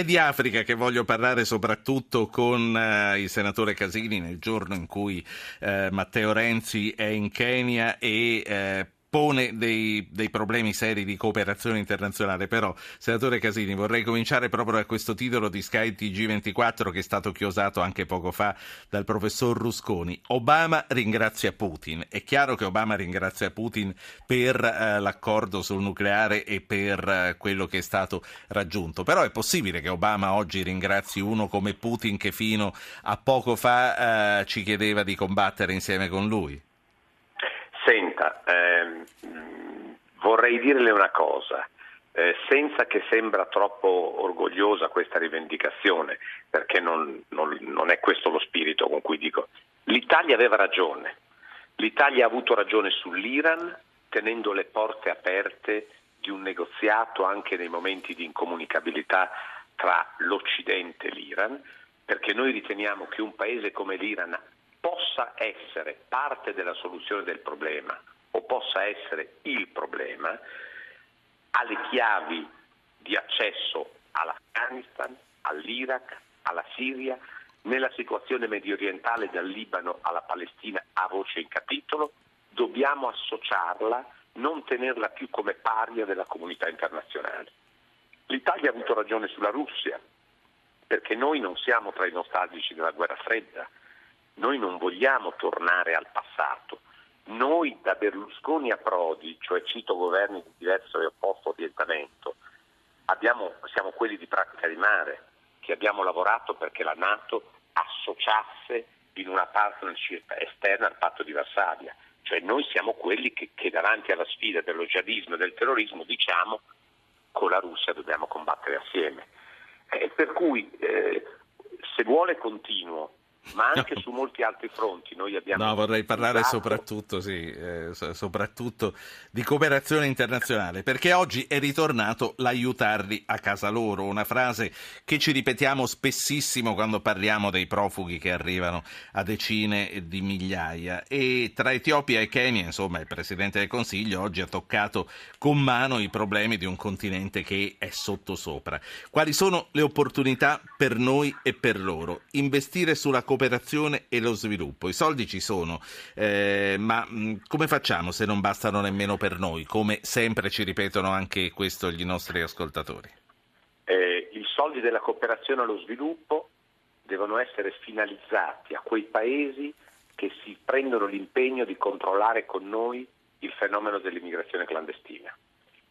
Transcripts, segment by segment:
è di Africa che voglio parlare soprattutto con uh, il senatore Casini nel giorno in cui uh, Matteo Renzi è in Kenya e uh, pone dei, dei, problemi seri di cooperazione internazionale, però, senatore Casini, vorrei cominciare proprio da questo titolo di Sky TG24 che è stato chiosato anche poco fa dal professor Rusconi. Obama ringrazia Putin. È chiaro che Obama ringrazia Putin per eh, l'accordo sul nucleare e per eh, quello che è stato raggiunto, però è possibile che Obama oggi ringrazi uno come Putin che fino a poco fa eh, ci chiedeva di combattere insieme con lui? Senta, ehm, vorrei dirle una cosa, eh, senza che sembra troppo orgogliosa questa rivendicazione, perché non, non, non è questo lo spirito con cui dico, l'Italia aveva ragione, l'Italia ha avuto ragione sull'Iran tenendo le porte aperte di un negoziato anche nei momenti di incomunicabilità tra l'Occidente e l'Iran, perché noi riteniamo che un paese come l'Iran possa essere parte della soluzione del problema o possa essere il problema, ha le chiavi di accesso all'Afghanistan, all'Iraq, alla Siria, nella situazione medio orientale dal Libano alla Palestina a voce in capitolo, dobbiamo associarla, non tenerla più come paria della comunità internazionale. L'Italia ha avuto ragione sulla Russia, perché noi non siamo tra i nostalgici della guerra fredda, noi non vogliamo tornare al passato. Noi da Berlusconi a Prodi, cioè cito governi di diverso e opposto orientamento, abbiamo, siamo quelli di pratica di mare, che abbiamo lavorato perché la Nato associasse in una partnership esterna al patto di Varsavia. Cioè noi siamo quelli che, che davanti alla sfida dello jihadismo e del terrorismo diciamo con la Russia dobbiamo combattere assieme. Eh, per cui eh, se vuole continuo ma anche su molti altri fronti. Noi abbiamo no, vorrei parlare soprattutto, sì, eh, soprattutto, di cooperazione internazionale, perché oggi è ritornato l'aiutarli a casa loro, una frase che ci ripetiamo spessissimo quando parliamo dei profughi che arrivano a decine di migliaia. E tra Etiopia e Kenya, insomma, il Presidente del Consiglio oggi ha toccato con mano i problemi di un continente che è sottosopra. Quali sono le opportunità per noi e per loro? Investire sulla cooperazione e lo sviluppo. I soldi ci sono, eh, ma mh, mm, come facciamo se non bastano nemmeno per noi? Come sempre ci ripetono anche questo gli nostri ascoltatori. Eh, I soldi della cooperazione allo sviluppo devono essere finalizzati a quei paesi che si prendono l'impegno di controllare con noi il fenomeno dell'immigrazione clandestina.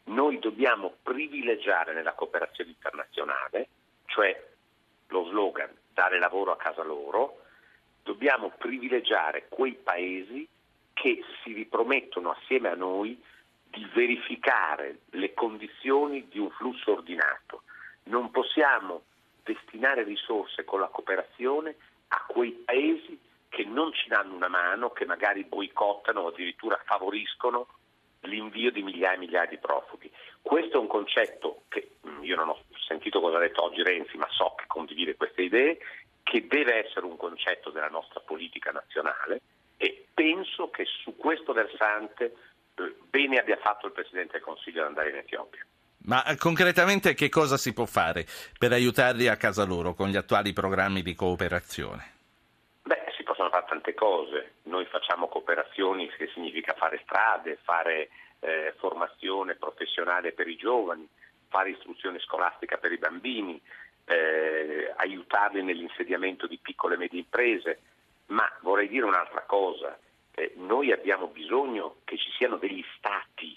Noi dobbiamo privilegiare nella cooperazione internazionale, cioè lo slogan dare lavoro a casa loro, dobbiamo privilegiare quei paesi che si ripromettono assieme a noi di verificare le condizioni di un flusso ordinato. Non possiamo destinare risorse con la cooperazione a quei paesi che non ci danno una mano, che magari boicottano o addirittura favoriscono l'invio di migliaia e migliaia di profughi. Questo è un concetto che mm, io non ho sentito cosa ha detto oggi Renzi, ma so che condivide queste idee, che deve essere un concetto della nostra politica nazionale e penso che su questo versante eh, bene abbia fatto il Presidente del Consiglio ad andare in Etiopia. Ma eh, concretamente che cosa si può fare per aiutarli a casa loro con gli attuali programmi di cooperazione? Beh, si possono fare tante cose. Noi facciamo cooperazioni che significa fare strade, fare eh, formazione professionale per i giovani, fare istruzione scolastica per i bambini, eh, aiutarli nell'insediamento di piccole e medie imprese, ma vorrei dire un'altra cosa, eh, noi abbiamo bisogno che ci siano degli stati,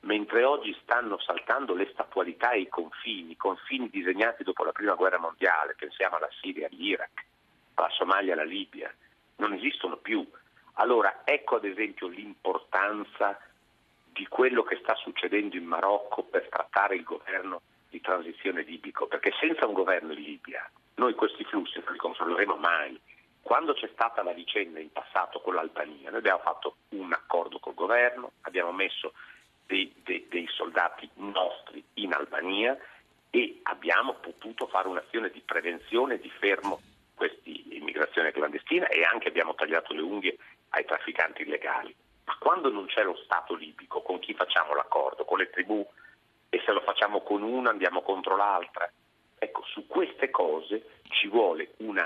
mentre oggi stanno saltando le statualità e i confini, confini disegnati dopo la prima guerra mondiale, pensiamo alla Siria, all'Iraq, alla Somalia, alla Libia, non esistono più. Allora ecco ad esempio l'importanza di quello che sta succedendo in Marocco per trattare il governo di transizione libico, perché senza un governo in Libia noi questi flussi non li controlleremo mai. Quando c'è stata la vicenda in passato con l'Albania, noi abbiamo fatto un accordo col governo, abbiamo messo dei, dei, dei soldati nostri in Albania e abbiamo potuto fare un'azione di prevenzione, di fermo questa immigrazione clandestina e anche abbiamo tagliato le unghie ai trafficanti illegali. Ma quando non c'è lo Stato libico, con chi facciamo l'accordo? Con le tribù? E se lo facciamo con una andiamo contro l'altra? Ecco, su queste cose ci vuole un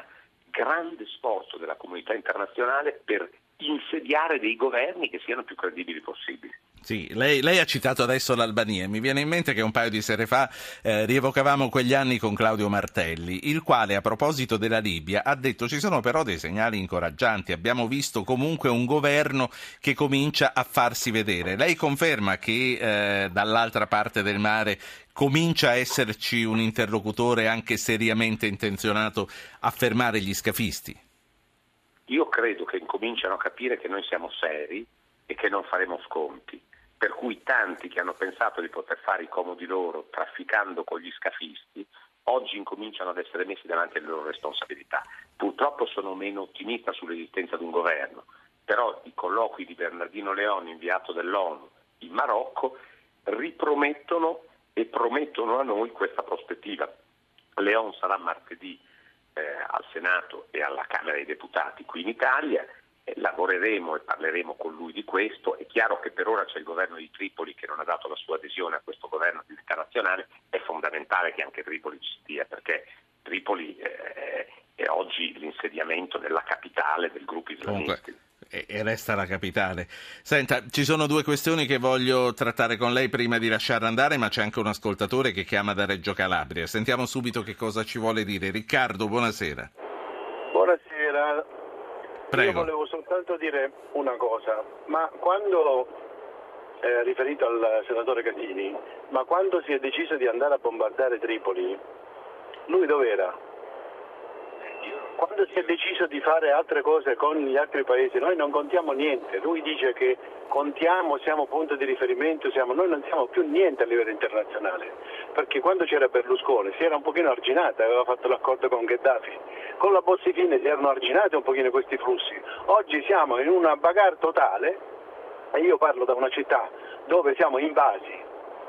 grande sforzo della comunità internazionale per insediare dei governi che siano più credibili possibili. Sì, lei, lei, ha citato adesso l'Albania. Mi viene in mente che un paio di sere fa eh, rievocavamo quegli anni con Claudio Martelli, il quale a proposito della Libia ha detto ci sono però dei segnali incoraggianti. Abbiamo visto comunque un governo che comincia a farsi vedere. Lei conferma che eh, dall'altra parte del mare comincia a esserci un interlocutore anche seriamente intenzionato a fermare gli scafisti? Io credo che incominciano a capire che noi siamo seri e che non faremo sconti per cui tanti che hanno pensato di poter fare i comodi loro trafficando con gli scafisti, oggi incominciano ad essere messi davanti alle loro responsabilità. Purtroppo sono meno ottimista sull'esistenza di un governo, però i colloqui di Bernardino Leone, inviato dell'ONU in Marocco, ripromettono e promettono a noi questa prospettiva. Leone sarà martedì eh, al Senato e alla Camera dei Deputati qui in Italia lavoreremo e parleremo con lui di questo. È chiaro che per ora c'è il governo di Tripoli che non ha dato la sua adesione a questo governo di unità nazionale, è fondamentale che anche Tripoli ci stia perché Tripoli eh, è oggi l'insediamento della capitale del gruppo islamista. E resta la capitale. Senta, ci sono due questioni che voglio trattare con lei prima di lasciare andare, ma c'è anche un ascoltatore che chiama da Reggio Calabria. Sentiamo subito che cosa ci vuole dire. Riccardo, buonasera. Buonasera, Prego. Io volevo soltanto dire una cosa, ma quando, eh, riferito al senatore Casini, ma quando si è deciso di andare a bombardare Tripoli, lui dov'era? Quando si è deciso di fare altre cose con gli altri paesi, noi non contiamo niente, lui dice che contiamo, siamo punto di riferimento, siamo... noi non siamo più niente a livello internazionale, perché quando c'era Berlusconi si era un pochino arginata, aveva fatto l'accordo con Gheddafi, con la Bossi Fine si erano arginati un pochino questi flussi, oggi siamo in una bagarre totale, e io parlo da una città dove siamo invasi,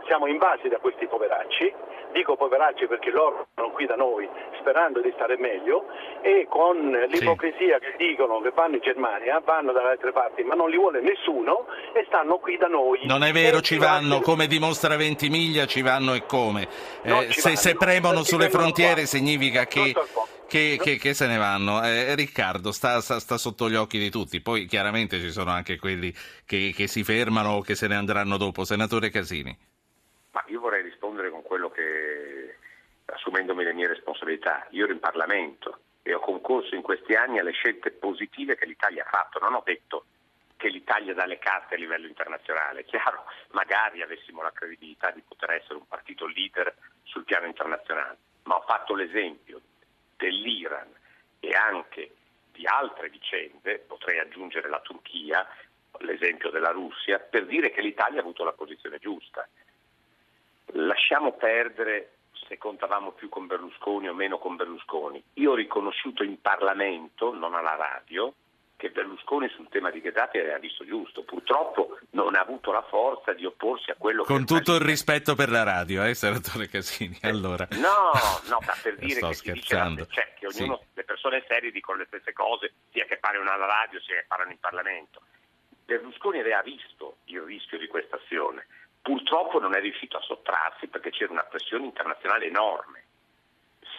siamo invasi da questi poveracci, dico poveracci perché loro sono qui da noi sperando di stare meglio e con l'ipocrisia sì. che dicono che vanno in Germania, vanno dalle altre parti, ma non li vuole nessuno e stanno qui da noi. Non è vero, ci vanno, come dimostra Ventimiglia, ci vanno e come. Eh, se, se, premono sulle frontiere qua. significa che... Che, che, che, se ne vanno. Eh, Riccardo sta, sta, sta, sotto gli occhi di tutti, poi chiaramente ci sono anche quelli che, che si fermano o che se ne andranno dopo. Senatore Casini. Ma io vorrei rispondere con quello che assumendomi le mie responsabilità. Io ero in Parlamento e ho concorso in questi anni alle scelte positive che l'Italia ha fatto. Non ho detto che l'Italia dà le carte a livello internazionale. Chiaro, magari avessimo la credibilità di poter essere un partito leader sul piano internazionale, ma ho fatto l'esempio dell'Iran e anche di altre vicende, potrei aggiungere la Turchia, l'esempio della Russia, per dire che l'Italia ha avuto la posizione giusta. Lasciamo perdere se contavamo più con Berlusconi o meno con Berlusconi. Io ho riconosciuto in Parlamento, non alla radio, che Berlusconi sul tema di Gheddafi aveva visto giusto. Purtroppo non ha avuto la forza di opporsi a quello Con che... Con tutto il rispetto per la radio, eh, senatore Casini, allora... No, no, ma per dire che, scherzando. Dice, cioè, che ognuno, sì. le persone serie dicono le stesse cose, sia che parlino alla radio, sia che parlano in Parlamento. Berlusconi aveva visto il rischio di questa azione Purtroppo non è riuscito a sottrarsi perché c'era una pressione internazionale enorme.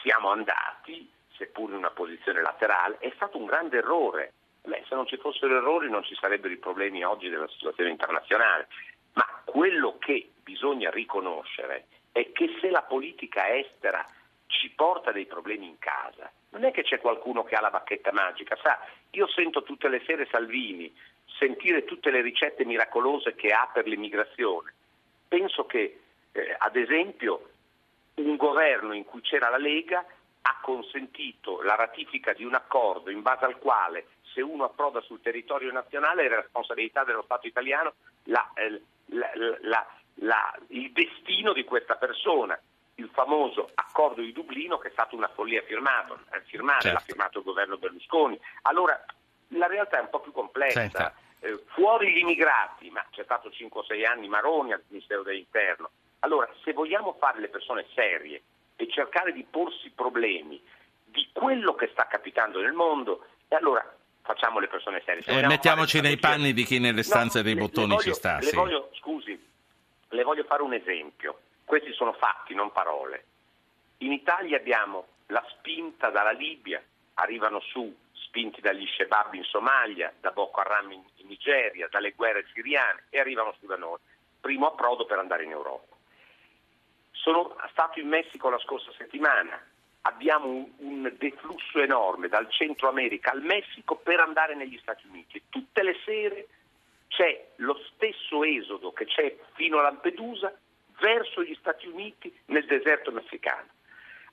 Siamo andati, seppur in una posizione laterale, è stato un grande errore. Beh, se non ci fossero errori non ci sarebbero i problemi oggi della situazione internazionale. Ma quello che bisogna riconoscere è che se la politica estera ci porta dei problemi in casa, non è che c'è qualcuno che ha la bacchetta magica. Sa, io sento tutte le sere Salvini sentire tutte le ricette miracolose che ha per l'immigrazione penso che, eh, ad esempio, un governo in cui c'era la Lega ha consentito la ratifica di un accordo in base al quale se uno approda sul territorio nazionale è responsabilità dello Stato italiano la, eh, la, la, il destino di questa persona. Il famoso accordo di Dublino che è stato una follia firmato, eh, firmare, certo. l'ha firmato il governo Berlusconi. Allora la realtà è un po' più complessa. Senta eh, fuori gli immigrati, ma c'è stato 5-6 anni Maroni al Ministero dell'Interno. Allora, se vogliamo fare le persone serie e cercare di porsi problemi di quello che sta capitando nel mondo, e allora facciamo le persone serie. Eh, mettiamoci nei panni di chi nelle stanze no, dei le, bottoni le voglio, ci sta. Le sì. voglio, scusi, le voglio fare un esempio. Questi sono fatti, non parole. In Italia abbiamo la spinta dalla Libia, arrivano su spinti dagli Shebab in Somalia, da Boko Haram in, in Nigeria, dalle guerre siriane e arrivano su da noi. Primo approdo per andare in Europa. Sono stato in Messico la scorsa settimana, abbiamo un, un, deflusso enorme dal Centro America al Messico per andare negli Stati Uniti. Tutte le sere c'è lo stesso esodo che c'è fino a Lampedusa verso gli Stati Uniti nel deserto messicano.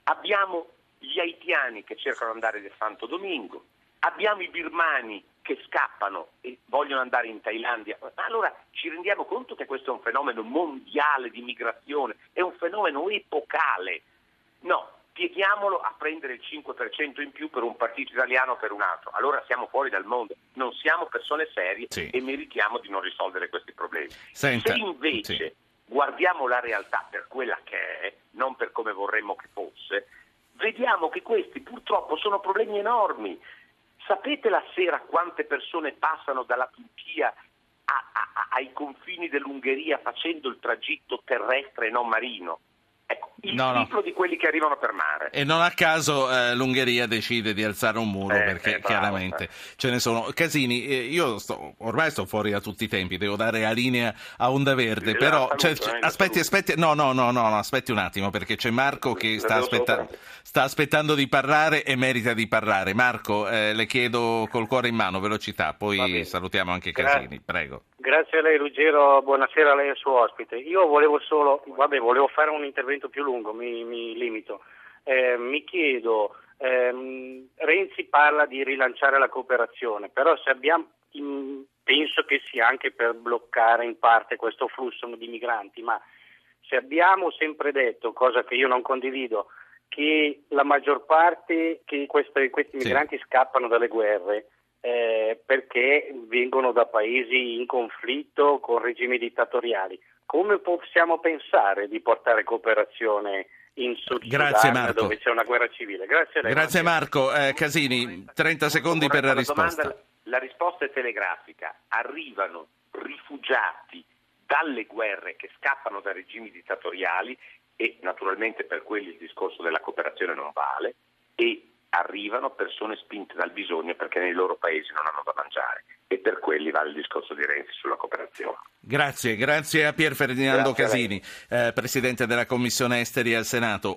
Abbiamo gli haitiani che cercano di andare nel Santo Domingo, abbiamo i birmani che scappano e vogliono andare in Thailandia. Allora ci rendiamo conto che questo è un fenomeno mondiale di migrazione, è un fenomeno epocale. No, pieghiamolo a prendere il 5% in più per un partito italiano o per un altro. Allora siamo fuori dal mondo, non siamo persone serie sì. e meritiamo di non risolvere questi problemi. Senta, Se invece sì. guardiamo la realtà per quella che è, non per come vorremmo che fosse, vediamo che questi purtroppo sono problemi enormi. Sapete la sera quante persone passano dalla Turchia a, a, ai confini dell'Ungheria facendo il tragitto terrestre e non marino? Il no, triplo no. di quelli che arrivano per mare. E non a caso eh, l'Ungheria decide di alzare un muro, eh, perché eh, bravo, chiaramente ce ne sono. Casini, io sto, ormai sto fuori da tutti i tempi, devo dare la linea a Onda Verde, sì, però cioè, aspetti, aspetti, no, no, no, no, aspetti un attimo, perché c'è Marco che sta, aspetta, sta aspettando di parlare e merita di parlare. Marco, eh, le chiedo col cuore in mano, velocità, poi salutiamo anche Casini, prego. Grazie a lei Ruggero, buonasera a lei e al suo ospite. Io volevo solo, vabbè, volevo fare un intervento più lungo, mi, mi limito. Eh, mi chiedo, ehm, Renzi parla di rilanciare la cooperazione, però se abbiamo, penso che sia anche per bloccare in parte questo flusso di migranti, ma se abbiamo sempre detto, cosa che io non condivido, che la maggior parte, che questi, questi migranti sì. scappano dalle guerre, eh, perché vengono da paesi in conflitto con regimi dittatoriali. Come possiamo pensare di portare cooperazione in Sud Grazie Sudan, Marco. dove c'è una guerra civile? Grazie, lei, Grazie Marco. Eh, Casini, 30 secondi per la risposta. Domanda, la risposta è telegrafica. Arrivano rifugiati dalle guerre che scappano da regimi dittatoriali e naturalmente per quelli il discorso della cooperazione non vale e arrivano persone spinte dal bisogno perché nei loro paesi non hanno da mangiare e per quelli vale il discorso di Renzi sulla cooperazione. Grazie, grazie a Pier Ferdinando grazie Casini, a eh, Presidente della Commissione Esteri al Senato.